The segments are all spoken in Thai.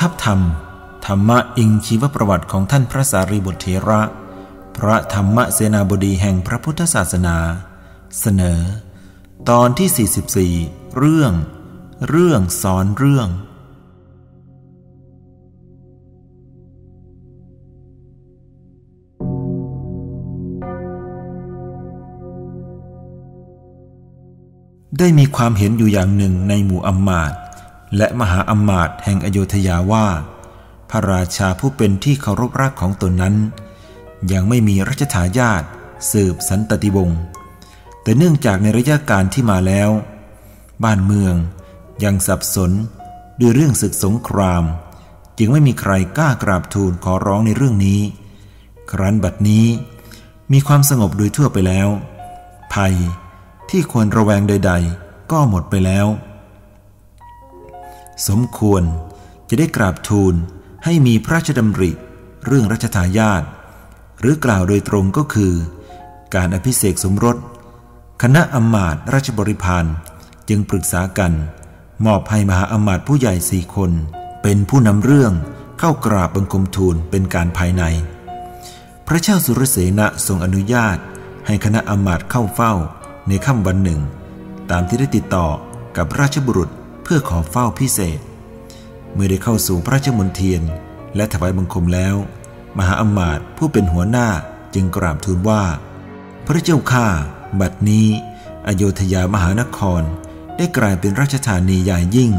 ทัพธรรม ธรรมะอิงชีวประวัติของท่านพระสารีบุตรเถระ พระธรรมเสนาบดีแห่งพระพุทธศาสนา เสนอ ตอนที่ 44 เรื่อง เรื่องสอนเรื่องได้มีความเห็นอยู่อย่างหนึ่งในหมู่อัมมาต และมหาอัมมาตย์แห่งอโยธยาว่า พระราชาผู้เป็นที่เคารพรักของตนนั้น ยังไม่มีรัชทายาทสืบสันตติวงศ์แต่เนื่องจากในระยะการที่มาแล้ว บ้านเมืองยังสับสนด้วยเรื่องศึกสงคราม จึงไม่มีใครกล้ากราบทูลขอร้องในเรื่องนี้ ครั้นบัดนี้มีความสงบโดยทั่วไปแล้ว ภัยที่ควรระแวงใด ๆ ก็หมดไปแล้ว สมควรจะได้กราบทูลให้มีพระราชดำริเรื่องรัชทายาทหรือกล่าวโดยตรงก็คือ การอภิเษกสมรส คณะอมาตย์ราชบริพารจึงปรึกษากัน มอบให้มหาอมาตย์ผู้ใหญ่สี่คน เป็นผู้นำเรื่องเข้ากราบบังคมทูลเป็นการภายใน พระเจ้าสุรเสนะทรงอนุญาตให้คณะอมาตย์เข้าเฝ้าในค่ำวันหนึ่ง ตามที่ได้ติดต่อกับราชบุรุษ พื่อขอเฝ้าพิเศษ เมื่อได้เข้าสู่พระราชมณฑียน และถวายบังคมแล้ว มหาอมาตย์ผู้เป็นหัวหน้าจึงกราบทูลว่า พระเจ้าข้าบัดนี้ อโยธยามหานคร ได้กลายเป็นราชธานีใหญ่ยิ่ง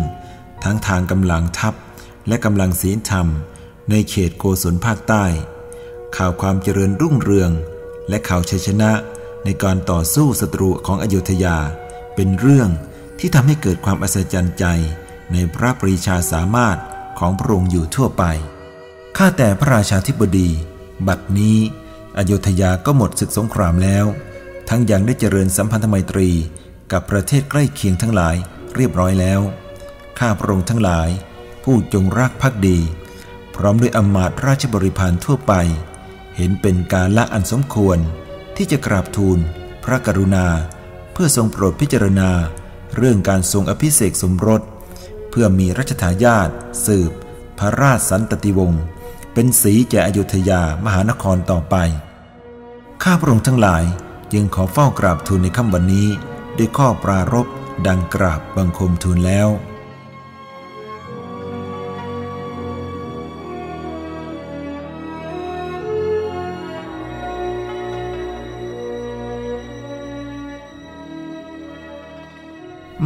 ทั้งทางกำลังทัพและกำลังศีลธรรม ในเขตโกศลภาคใต้ ข่าวความเจริญรุ่งเรือง และข่าวชัยชนะในการต่อสู้ศัตรูของอโยธยา เป็นเรื่อง ที่ทำให้เกิดความอัศจรรย์ใจในพระปรีชาสามารถของพระองค์อยู่ทั่วไป ข้าแต่พระราชาธิบดี บัดนี้ อโยธยาก็หมดศึกสงครามแล้ว ทั้งยังได้เจริญสัมพันธไมตรีกับประเทศใกล้เคียงทั้งหลายเรียบร้อยแล้ว ข้าพระองค์ทั้งหลาย ผู้จงรักภักดี พร้อมด้วยอมาตราชบริพารทั่วไป เห็นเป็นการละอันสมควรที่จะกราบทูล พระกรุณา เพื่อทรงโปรดพิจารณา เรื่องการทรงอภิเษกสมรส เพื่อมีรัชทายาทสืบ พระราชสันตติวงศ์เป็นสีแก่อยุธยามหานครต่อไป ข้าพระองค์ทั้งหลายจึงขอเฝ้ากราบทูลในค่ำวันนี้ ด้วยข้อปรารบดังกราบบังคมทูลแล้ว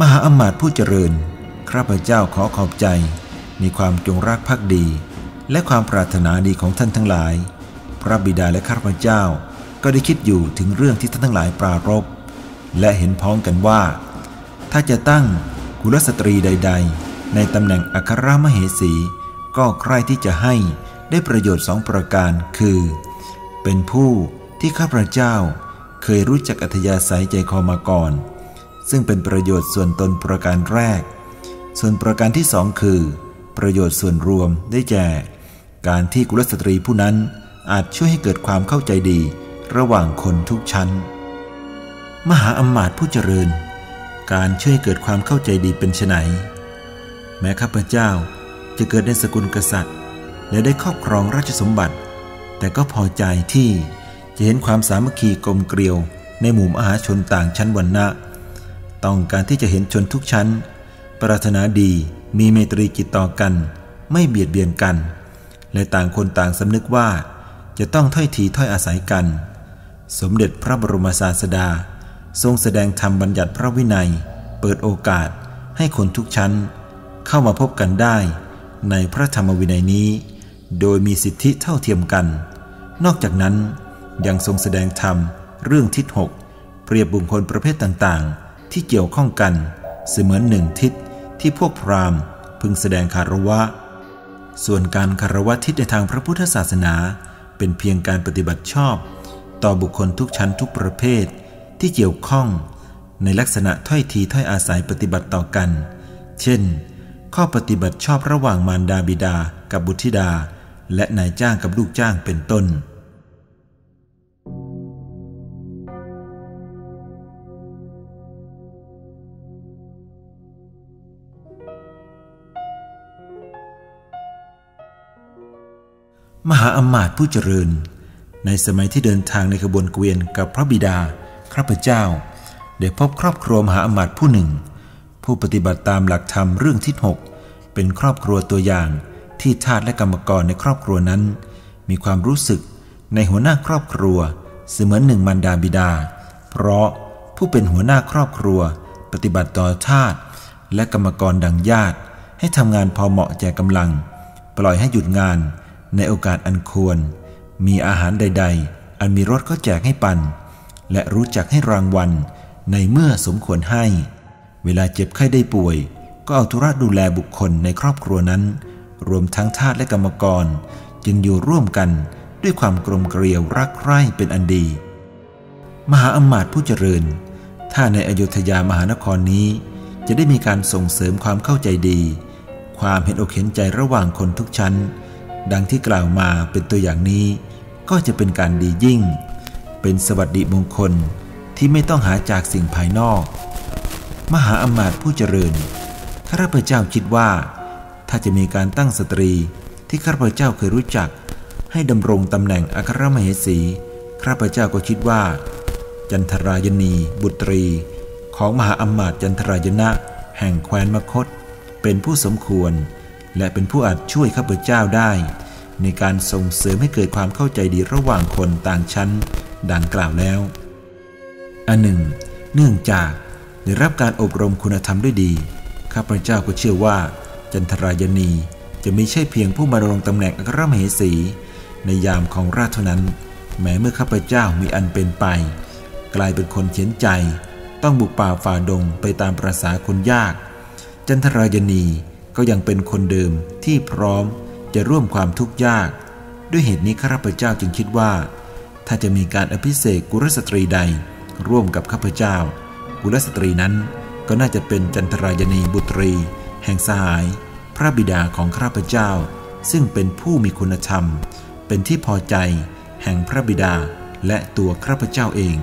มหาอมาตย์ผู้เจริญ ข้าพเจ้าขอขอบใจในความจงรักภักดี และความปรารถนาดีของท่านทั้งหลาย พระบิดาและข้าพเจ้าก็ได้คิดอยู่ถึงเรื่องที่ท่านทั้งหลายปรารบและเห็นพ้องกันว่า ถ้าจะตั้งกุลสตรีใด ๆ ในตำแหน่งอัครมเหสี ก็ใคร่ที่จะให้ได้ประโยชน์สองประการคือ เป็นผู้ที่ข้าพเจ้าเคยรู้จักอัธยาศัยใจคอมาก่อน ซึ่งเป็นประโยชน์ส่วนตนประการแรก ส่วนประการที่สองคือ ประโยชน์ส่วนรวมได้แก่ การที่กุลสตรีผู้นั้นอาจช่วยให้เกิดความเข้าใจดีระหว่างคนทุกชั้น มหาอมมาตผู้เจริญ การช่วยเกิดความเข้าใจดีเป็นไนแม้ข้าพเจ้าจะเกิดในสกุลกษัตริย์ และได้ครอบครองราชสมบัติ แต่ก็พอใจที่จะเห็นความสามัคคีกลมเกลียวในหมู่มหาชนต่างชั้นวรรณะ ต้องการที่จะเห็นชนทุกชั้น ปรารถนาดีมีเมตรีจิตต่อกัน ไม่เบียดเบียนกัน และต่างคนต่างสำนึกว่า จะต้องถ้อยทีถ้อยอาศัยกัน สมเด็จพระบรมศาสดา ทรงแสดงธรรมบัญญัติพระวินัย เปิดโอกาสให้คนทุกชั้น เข้ามาพบกันได้ ในพระธรรมวินัยนี้ โดยมีสิทธิเท่าเทียมกัน นอกจากนั้นยังทรงแสดงธรรมเรื่องทิศหกเปรียบบุคคลประเภทต่างๆ ที่เกี่ยวข้องกัน เสมือนหนึ่งทิศที่พวกพราหมณ์ พึงแสดงคารวะ ส่วนการคารวะทิศในทางพระพุทธศาสนา เป็นเพียงการปฏิบัติชอบ ต่อบุคคลทุกชั้นทุกประเภท ที่เกี่ยวข้อง ในลักษณะถ้อยทีถ้อยอาศัยปฏิบัติต่อกัน เช่น ข้อปฏิบัติชอบระหว่างมารดาบิดา กับบุตรธิดา และนายจ้างกับลูกจ้างเป็นต้น มหาอมาตย์ผู้เจริญ ในสมัยที่เดินทางในขบวนเกวียนกับพระบิดาข้าพเจ้า ได้พบครอบครัวมหาอมาตย์ผู้หนึ่ง ผู้ปฏิบัติตามหลักธรรมเรื่องทิศหกเป็นครอบครัวตัวอย่างที่ทาสและกรรมกรในครอบครัวนั้น มีความรู้สึกในหัวหน้าครอบครัว เสมือนหนึ่งมารดาบิดา เพราะผู้เป็นหัวหน้าครอบครัว ปฏิบัติต่อทาสและกรรมกรดังญาติ ให้ทำงานพอเหมาะแก่กำลัง ปล่อยให้หยุดงาน ในโอกาสอันควร มีอาหารใด ๆ อันมีรสก็แจกให้ปัน และรู้จักให้รางวัล ในเมื่อสมควรให้ เวลาเจ็บไข้ได้ป่วย ก็เอาธุระดูแลบุคคลในครอบครัวนั้น รวมทั้งทาสและกรรมกร จึงอยู่ร่วมกันด้วยความกลมเกลียวรักใคร่เป็นอันดี มหาอมาตย์ผู้เจริญ ถ้าในอยุธยามหานครนี้ จะได้มีการส่งเสริมความเข้าใจดี ความเห็นอกเห็นใจระหว่างคนทุกชั้น ดังที่กล่าวมาเป็นตัวอย่างนี้ ก็จะเป็นการดียิ่ง เป็นสวัสดิมงคลที่ไม่ต้องหาจากสิ่งภายนอก มหาอมาตย์ผู้เจริญข้าพเจ้าคิดว่า ถ้าจะมีการตั้งสตรีที่ข้าพเจ้าเคยรู้จัก ให้ดำรงตำแหน่งอัครมเหสีข้าพเจ้าก็คิดว่า จันทรายณี บุตรี ของมหาอมาตย์จันทรายนะ แห่งแคว้นมคต เป็นผู้สมควร และเป็นผู้อาจช่วยข้าพเจ้าได้ ในการส่งเสริมให้เกิดความเข้าใจดีระหว่างคนต่างชั้น ดังกล่าวแล้ว อันหนึ่ง เนื่องจากได้รับการอบรมคุณธรรมด้วยดี ข้าพเจ้าก็เชื่อว่า จันทรายณีจะไม่ใช่เพียงผู้มาดำรงตำแหน่งอัครมเหสี ในยามของราชเท่านั้น แม้เมื่อข้าพเจ้ามีอันเป็นไป กลายเป็นคนเขียนใจ ต้องบุกป่าฝ่าดงไปตามประษาคนยาก จันทรายณี ก็ยังเป็นคนเดิมที่พร้อมจะร่วมความทุกข์ยาก ด้วยเหตุนี้ข้าพเจ้าจึงคิดว่า ถ้าจะมีการอภิเษกกุลสตรีใด ร่วมกับข้าพเจ้า กุลสตรีนั้นก็น่าจะเป็นจันทรายณีบุตรี แห่งสหาย พระบิดาของข้าพเจ้า ซึ่งเป็นผู้มีคุณธรรม เป็นที่พอใจ แห่งพระบิดาและตัวข้าพเจ้าเอง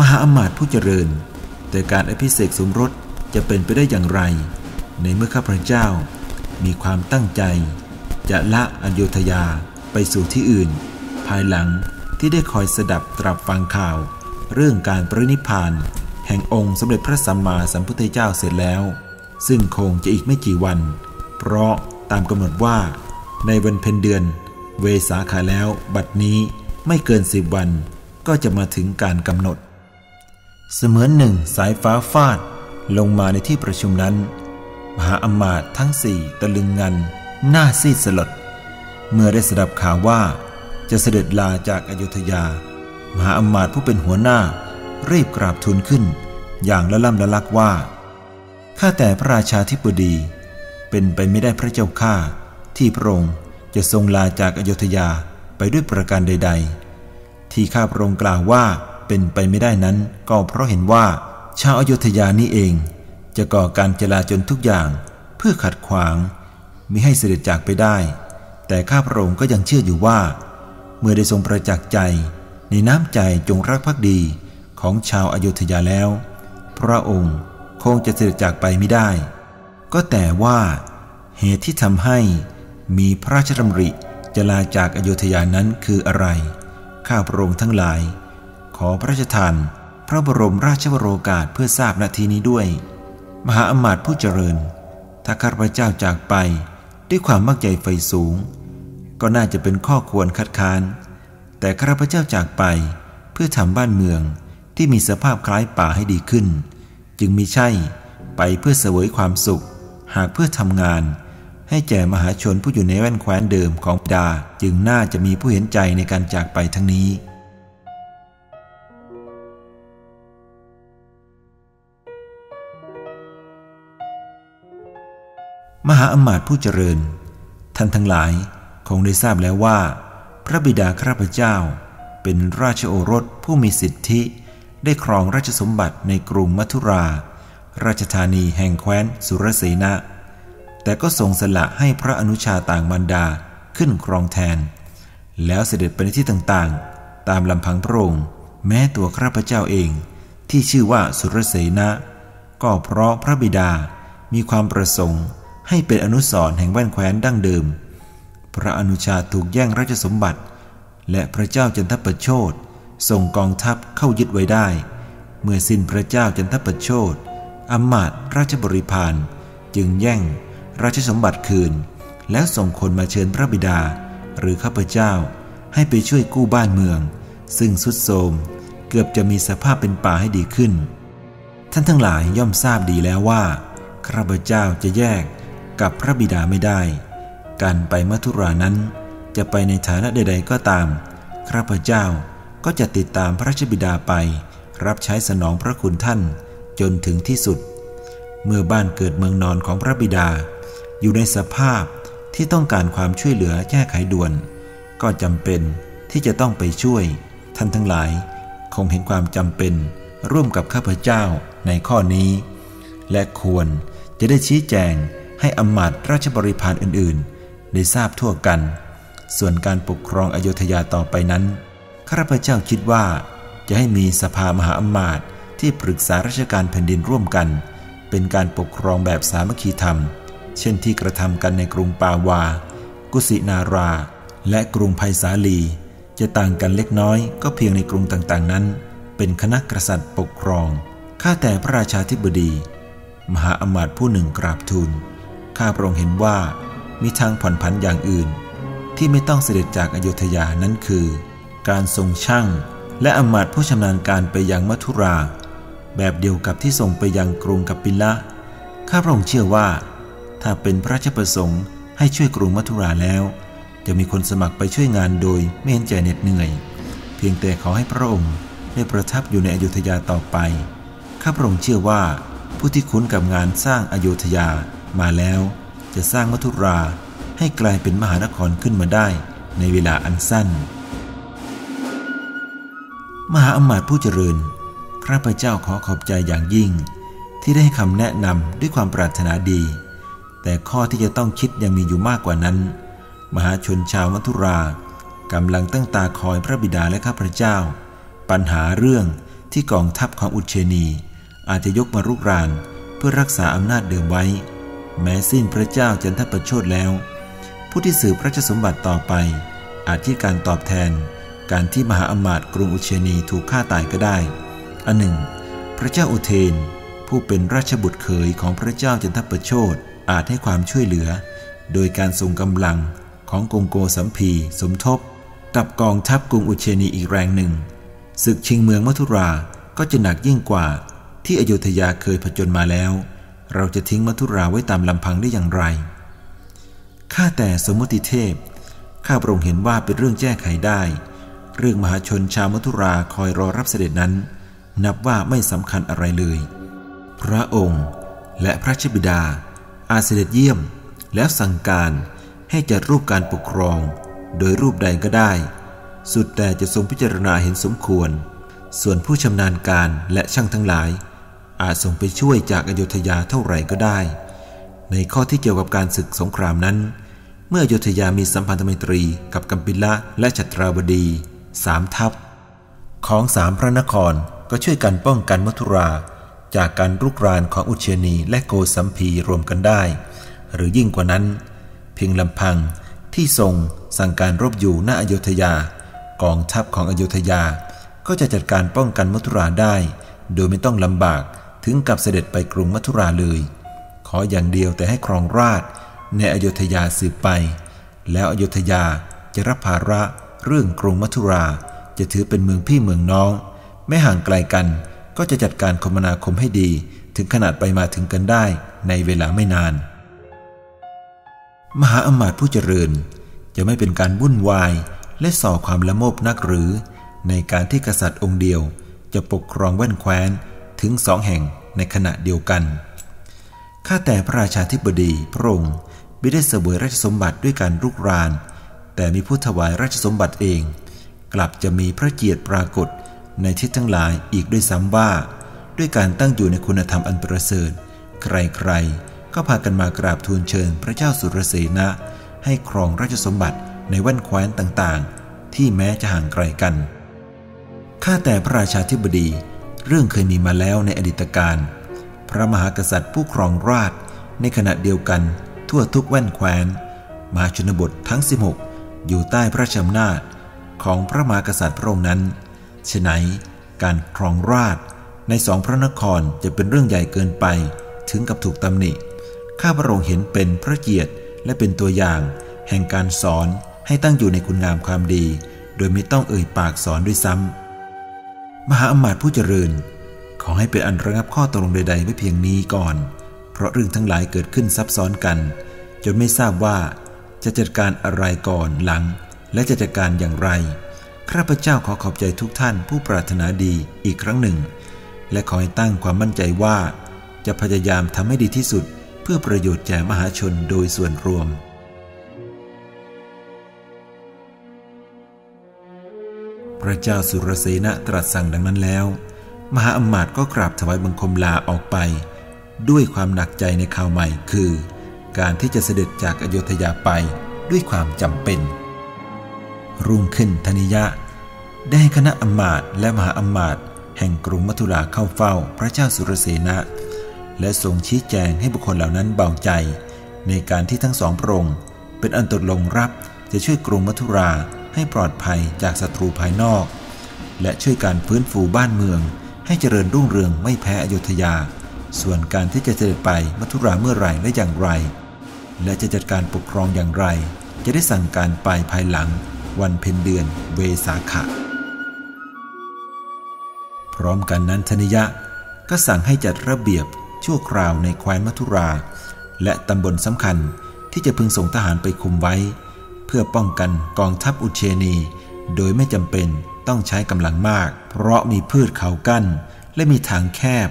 มหาอมาตย์ผู้เจริญ แต่การอภิเษกสมรสจะเป็นไปได้อย่างไร ในเมื่อข้าพเจ้ามีความตั้งใจ จะละอโยธยาไปสู่ที่อื่น ภายหลังที่ได้คอยสดับตรับฟังข่าว เรื่องการปรินิพาน แห่งองค์สมเด็จพระสัมมาสัมพุทธเจ้าเสร็จแล้ว ซึ่งคงจะอีกไม่กี่วัน เพราะตามกำหนดว่า ในวันเพ็ญเดือน เวสาขาแล้วบัดนี้ไม่เกินสิบวันก็จะมาถึงการกำหนด เสมือนหนึ่งสายฟ้าฟาดลงมาในที่ประชุมนั้น มหาอมาตย์ทั้งสี่ตะลึงงัน หน้าซีดสลด เมื่อได้สดับข่าวว่าจะเสด็จลาจากอายุทยา มหาอมาตย์ผู้เป็นหัวหน้ารีบกราบทูลขึ้น อย่างละล่ำละลักว่าข้าแต่พระราชาธิบดี เป็นไปไม่ได้พระเจ้าข้าที่พระองค์จะทรงลาจากอโยธยาไปด้วยประการใด ๆ ที่ข้าพระองค์กล่าวว่า เป็นไปไม่ได้นั้น ก็เพราะเห็นว่า ชาวอโยธยานี้เอง จะก่อการจลาจนทุกอย่างเพื่อขัดขวางมิให้เสด็จจากไปได้ แต่ข้าพระองค์ก็ยังเชื่ออยู่ว่า เมื่อได้ทรงประจักษ์ใจในน้ำใจจงรักภักดีของชาวอายุทยาแล้ว พระองค์คงจะเสด็จจากไปไม่ได้ ก็แต่ว่าเหตุที่ทำให้มีพระราชดำริจะลาจากอายุทยานั้นคืออะไร ข้าพระองค์ทั้งหลาย ขอพระราชทาน พระบรมราชวโรกาสเพื่อทราบนาทีนี้ด้วย มหาอมาตย์ผู้เจริญ ถ้าข้าพระเจ้าจากไปด้วยความมักใหญ่ไฟสูง ก็น่าจะเป็นข้อควรคัดค้าน แต่ข้าพเจ้าจากไปเพื่อทำบ้านเมืองที่มีสภาพคล้ายป่าให้ดีขึ้น จึงมีใช่ไปเพื่อเสวยความสุข หากเพื่อทำงาน ให้แก่มหาชนผู้อยู่ในแว่นแคว้นเดิมของดา จึงน่าจะมีผู้เห็นใจในการจากไปทั้งนี้ มหาอมาตย์ผู้เจริญ ท่านทั้งหลายคงได้ทราบแล้วว่า พระบิดาข้าพเจ้า เป็นราชโอรสผู้มีสิทธิได้ครองราชสมบัติในกรุงมัทุรา ราชธานีแห่งแคว้นสุรเสนะ แต่ก็ทรงสละให้พระอนุชาต่างบรรดาขึ้นครองแทน แล้วเสด็จไปในที่ต่างๆ ตามลำพังพระองค์แม้ตัวข้าพเจ้าเอง ที่ชื่อว่าสุรเสนะ ก็เพราะพระบิดามีความประสงค์ ให้เป็นอนุสรณ์แห่งแว่นแคว้นดั้งเดิม พระอนุชาถูกแย่งราชสมบัติ และพระเจ้าจันทประโชดส่งกองทัพเข้ายึดไว้ได้ เมื่อสิ้นพระเจ้าจันทประโชดอำมาตราชบริพารจึงแย่งราชสมบัติคืน แล้วส่งคนมาเชิญพระบิดา หรือข้าพเจ้าให้ไปช่วยกู้บ้านเมือง ซึ่งสุดโทมเกือบจะมีสภาพเป็นป่าให้ดีขึ้น ท่านทั้งหลายย่อมทราบดีแล้วว่าข้าพเจ้าจะแยก กับพระบิดาไม่ได้ การไปมัทุรานั้น จะไปในฐานะใด ๆ ก็ตาม ข้าพเจ้าก็จะติดตามพระราชบิดาไป รับใช้สนองพระคุณท่านจนถึงที่สุด เมื่อบ้านเกิดเมืองนอนของพระบิดา อยู่ในสภาพที่ต้องการความช่วยเหลือแก้ไขด่วน ก็จำเป็นที่จะต้องไปช่วย ท่านทั้งหลายคงเห็นความจำเป็นร่วมกับข้าพเจ้าในข้อนี้ และควรจะได้ชี้แจง ให้อำมาตย์ราชบริพารอื่นๆ ได้ทราบทั่วกัน ส่วนการปกครองอโยธยาต่อไปนั้นข้าพเจ้าคิดว่า จะให้มีสภามหาอมาตย์ที่ปรึกษาราชการแผ่นดินร่วมกัน เป็นการปกครองแบบสามัคคีธรรม เช่นที่กระทำกันในกรุงปาวา กุสินารา และกรุงไผ่สาลี จะต่างกันเล็กน้อยก็เพียงในกรุงต่างๆนั้น เป็นคณะกษัตริย์ปกครองข้าแต่พระราชาธิบดี มหาอมาตย์ผู้หนึ่งกราบทูล ข้าพระองค์เห็นว่ามีทางผ่อนผันอย่างอื่น ที่ไม่ต้องเสด็จจากอโยธยานั้นคือ การทรงช่างและอมาตผู้ชำนาญการไปยังมัทุรา แบบเดียวกับที่ส่งไปยังกรุงกัปปิละข้าพระองค์เชื่อว่า ถ้าเป็นพระราชประสงค์ให้ช่วยกรุงมัทุราแล้ว จะมีคนสมัครไปช่วยงานโดยไม่เห็นใจเหน็ดเหนื่อย เพียงแต่ขอให้พระองค์ได้ประทับอยู่ในอยุธยาต่อไป ข้าพระองค์เชื่อว่าผู้ที่คุ้นกับงานสร้างอโยธยา มาแล้วจะสร้างมัทุราให้กลายเป็นมหานครขึ้นมาได้ในเวลาอันสั้น มหาอมาตย์ผู้เจริญ ข้าพเจ้าขอขอบใจอย่างยิ่ง ที่ได้ให้คำแนะนำด้วยความปรารถนาดี แต่ข้อที่จะต้องคิดยังมีอยู่มากกว่านั้น มหาชนชาวมัทุรากำลังตั้งตาคอยพระบิดาและข้าพเจ้า ปัญหาเรื่องที่กองทัพของอุเชนี อาจจะยกมารุกรานเพื่อรักษาอำนาจเดิมไว้ แม้สิ้นพระเจ้าจันทประโชดแล้ว ผู้ที่สืบพระราชสมบัติต่อไป อาจที่การตอบแทน การที่มหาอมาตย์กรุงอุเชนีถูกฆ่าตายก็ได้ อันหนึ่ง พระเจ้าอุเทน ผู้เป็นราชบุตรเขยของพระเจ้าจันทประโชดอาจให้ความช่วยเหลือ โดยการส่งกำลังของกงโกสัมพีสมทบ กับกองทัพกรุงอุเชนีอีกแรงหนึ่งศึกชิงเมืองมัทุราก็จะหนักยิ่งกว่าที่อโยธยาเคยผจญมาแล้ว เราจะทิ้งมัทุราไว้ตามลำพังได้อย่างไร ข้าแต่สมมติเทพ ข้าพระองค์เห็นว่าเป็นเรื่องแก้ไขได้ เรื่องมหาชนชาวมัทุราคอยรอรับเสด็จนั้น นับว่าไม่สำคัญอะไรเลย พระองค์และพระชบิดา อาเสด็จเยี่ยม แล้วสั่งการให้จัดรูปการปกครอง โดยรูปใดก็ได้ สุดแต่จะทรงพิจารณาเห็นสมควร ส่วนผู้ชำนาญการและช่างทั้งหลาย อาจส่งไปช่วยจากอโยธยาเท่าไหร่ก็ได้ ในข้อที่เกี่ยวกับการศึกสงครามนั้น เมื่ออโยธยามีสัมพันธไมตรีกับกัมพิละและฉัตราบดีสามทัพ ของสามพระนครก็ช่วยกันป้องกันมัทุราจากการรุกรานของอุเชนีและโกสัมพีรวมกันได้ หรือยิ่งกว่านั้น เพียงลำพังที่ทรงสั่งการรบอยู่หน้าอโยธยากองทัพของอโยธยาก็จะจัดการป้องกันมัทุราได้ โดยไม่ต้องลำบาก ถึงกับเสด็จไปกรุงมัทุราเลย ขออย่างเดียวแต่ให้ครองราชในอโยธยาสืบไป แล้วอโยธยาจะรับภาระเรื่องกรุงมัทุราจะถือเป็นเมืองพี่เมืองน้อง ไม่ห่างไกลกันก็จะจัดการคมนาคมให้ดี ถึงขนาดไปมาถึงกันได้ในเวลาไม่นาน มหาอมาตย์ผู้เจริญ จะไม่เป็นการวุ่นวายและส่อความละโมบนักหรือ ในการที่กษัตริย์องค์เดียว จะปกครองแว่นแคว้น ถึงสองแห่งในขณะเดียวกัน ข้าแต่พระราชาธิบดีพระองค์ไม่ได้เสวยราชสมบัติด้วยการรุกราน แต่มีผู้ถวายราชสมบัติเอง กลับจะมีพระเกียรติปรากฏในทิศทั้งหลายอีกด้วยซ้ำว่า ด้วยการตั้งอยู่ในคุณธรรมอันประเสริฐ ใครๆ ก็พากันมากราบทูลเชิญพระเจ้าสุรเสนะ ให้ครองราชสมบัติในแว่นแคว้นต่างๆ ที่แม้จะห่างไกลกัน ข้าแต่พระราชาธิบดี เรื่องเคยมีมาแล้วในอดีตการ พระมหากษัตริย์ผู้ครองราชในขณะเดียวกันทั่วทุกแว่นแคว้นมาชนบททั้ง 16 อยู่ใต้พระชำนาจของพระมหากษัตริย์พระองค์นั้นฉะไหนการครองราชในสองพระนครจะเป็นเรื่องใหญ่เกินไปถึงกับถูกตำหนิ ข้าพระองค์เห็นเป็นพระเกียรติและเป็นตัวอย่าง แห่งการสอนให้ตั้งอยู่ในคุณงามความดี โดยไม่ต้องเอ่ยปากสอนด้วยซ้ำ มหาอมาตย์ผู้เจริญ ขอให้เป็นอันระงับข้อตกลงใด ๆ ไว้เพียงนี้ก่อน เพราะเรื่องทั้งหลายเกิดขึ้นซับซ้อนกัน จนไม่ทราบว่า จะจัดการอะไรก่อนหลัง และจะจัดการอย่างไรข้าพเจ้าขอขอบใจทุกท่านผู้ปรารถนาดีอีกครั้งหนึ่ง และขอให้ตั้งความมั่นใจว่า จะพยายามทำให้ดีที่สุด เพื่อประโยชน์แก่มหาชนโดยส่วนรวม พระเจ้าสุรเสนะตรัสสั่งดังนั้นแล้ว มหาอมาตย์ก็กราบถวายบังคมลาออกไป ด้วยความหนักใจในข่าวใหม่คือ การที่จะเสด็จจากอโยธยาไปด้วยความจำเป็น รุ่งขึ้นธนิยะ ได้ให้คณะอมาตและมหาอมาตแห่งกรุงมัทุราเข้าเฝ้าพระเจ้าสุรเสนะ และทรงชี้แจงให้บุคคลเหล่านั้นเบาใจ ในการที่ทั้งสองพระองค์เป็นอันตกลงรับจะช่วยกรุงมัทุรา ให้ปลอดภัยจากศัตรูภายนอก และช่วยการฟื้นฟูบ้านเมือง ให้เจริญรุ่งเรืองไม่แพ้อยุธยา ส่วนการที่จะเสด็จไปมัทุราเมื่อไหร่และอย่างไร และจะจัดการปกครองอย่างไร จะได้สั่งการไปภายหลัง วันเพ็ญเดือนเวสาขะพร้อมกันนั้นธนิยะก็สั่งให้จัดระเบียบชั่วคราวในแคว้นมัทุรา และตำบลสำคัญที่จะพึงส่งทหารไปคุมไว้ พื่อป้องกันกองทัพอุเชนี โดยไม่จำเป็นต้องใช้กำลังมาก เพราะมีพืชเขากั้น และมีทางแคบ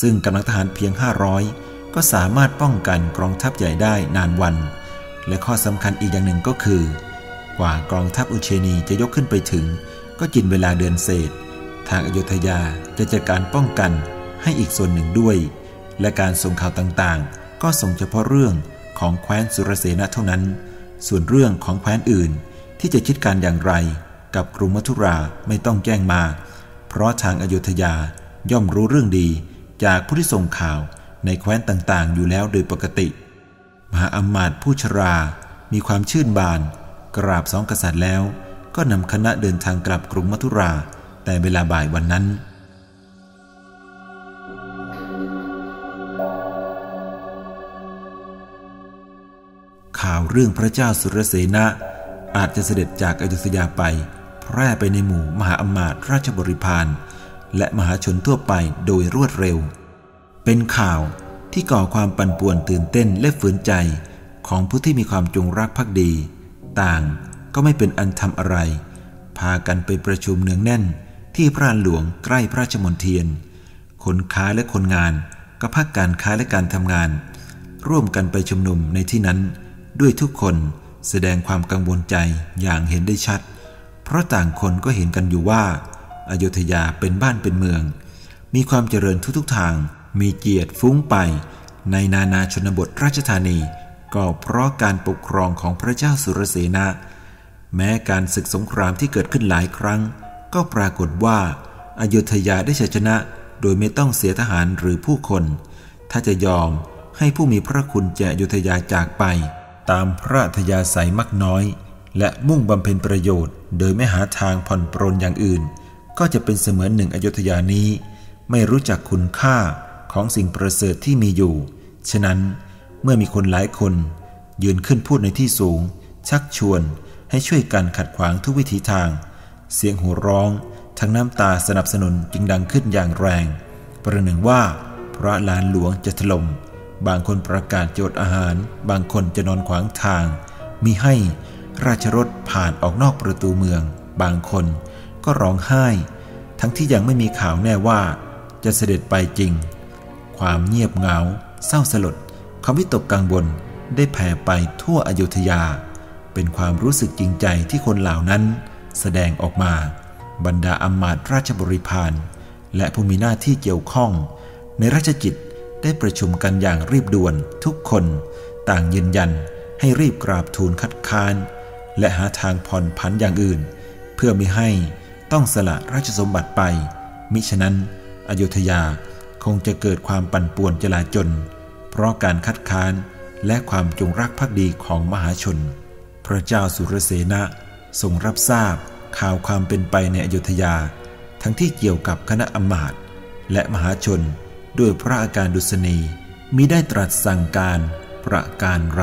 ซึ่งกำลังทหารเพียง 500 ก็สามารถป้องกันกองทัพใหญ่ได้นานวัน และข้อสำคัญอีกอย่างหนึ่งก็คือ กว่ากองทัพอุเชนีจะยกขึ้นไปถึง ก็กินเวลาเดือนเศษ ทางอยุธยาจะจัดการป้องกันให้อีกส่วนหนึ่งด้วย และการส่งข่าวต่างๆ ก็ส่งเฉพาะเรื่องของแคว้นสุรเสนเท่านั้น ส่วนเรื่องของแคว้นอื่นที่จะคิดการอย่างไรกับกรุงมัทุราไม่ต้องแจ้งมา เพราะทางอยุธยาย่อมรู้เรื่องดีจากผู้ที่ส่งข่าวในแคว้นต่างๆ อยู่แล้วโดยปกติ มหาอมาตผู้ชรา มีความชื่นบาน กราบสองกษัตริย์แล้ว ก็นำคณะเดินทางกลับกรุงมัทุรา แต่เวลาบ่ายวันนั้น ข่าวเรื่องพระเจ้าสุรเสนะ อาจจะเสด็จจากอยุธยาไป แพร่ไปในหมู่มหาอมาตย์ราชบริพารและมหาชนทั่วไปโดยรวดเร็ว เป็นข่าวที่ก่อความปั่นป่วนตื่นเต้นและฝืนใจของผู้ที่มีความจงรักภักดี ต่างก็ไม่เป็นอันทำอะไร พากันไปประชุมเนืองแน่นที่พระหลวงใกล้พระราชมณฑียน คนค้าและคนงานก็พักการค้าและการทำงาน ร่วมกันไปชุมนุมในที่นั้น ด้วยทุกคนแสดงความกังวลใจอย่างเห็นได้ชัด เพราะต่างคนก็เห็นกันอยู่ว่าอายุทยาเป็นบ้านเป็นเมือง มีความเจริญทุกๆทาง มีเกียรติฟุ้งไป ในนานาชนบทราชธานี ก็เพราะการปกครองของพระเจ้าสุรเสนะแม้การศึกสงครามที่เกิดขึ้นหลายครั้ง ก็ปรากฏว่าอายุทยาได้ชัยชนะ โดยไม่ต้องเสียทหารหรือผู้คน ถ้าจะยอมให้ผู้มีพระคุณแจอยุธยาจากไป ตามพระทยาศัยมักน้อย และมุ่งบำเพ็ญประโยชน์ โดยไม่หาทางผ่อนปรนอย่างอื่น ก็จะเป็นเสมือนหนึ่งอยุธยานี้ ไม่รู้จักคุณค่าของสิ่งประเสริฐที่มีอยู่ ฉะนั้นเมื่อมีคนหลายคน ยืนขึ้นพูดในที่สูง ชักชวน ให้ช่วยกันขัดขวางทุกวิถีทาง เสียงหัวร้อง ทั้งน้ำตาสนับสนุนจึงดังขึ้นอย่างแรง ประหนึ่งว่าพระลานหลวงจะถลม่ม บางคนประกาศโจทย์อาหาร บางคนจะนอนขวางทาง มีให้ราชรถผ่านออกนอกประตูเมือง บางคนก็ร้องไห้ ทั้งที่ยังไม่มีข่าวแน่ว่า จะเสด็จไปจริง ความเงียบเหงา เศร้าสลดความวิตกกังวลได้แผ่ไปทั่วอยุธยา เป็นความรู้สึกจริงใจที่คนเหล่านั้นแสดงออกมา บรรดาอมาตราชบริพารและผู้มีหน้าที่เกี่ยวข้อง ในราชจิต ได้ประชุมกันอย่างรีบด่วนทุกคน ต่างยืนยันให้รีบกราบทูลคัดค้าน และหาทางผ่อนผันอย่างอื่น เพื่อไม่ให้ต้องสละราชสมบัติไป มิฉะนั้นอยุธยาคงจะเกิดความปั่นป่วนจลาจลเพราะการคัดค้านและความจงรักภักดีของมหาชน พระเจ้าสุรเสนะทรงรับทราบข่าวความเป็นไปในอยุธยา ทั้งที่เกี่ยวกับคณะอมาตย์และมหาชน ด้วยพระอาการดุษณีมิได้ตรัสสั่งการประการไร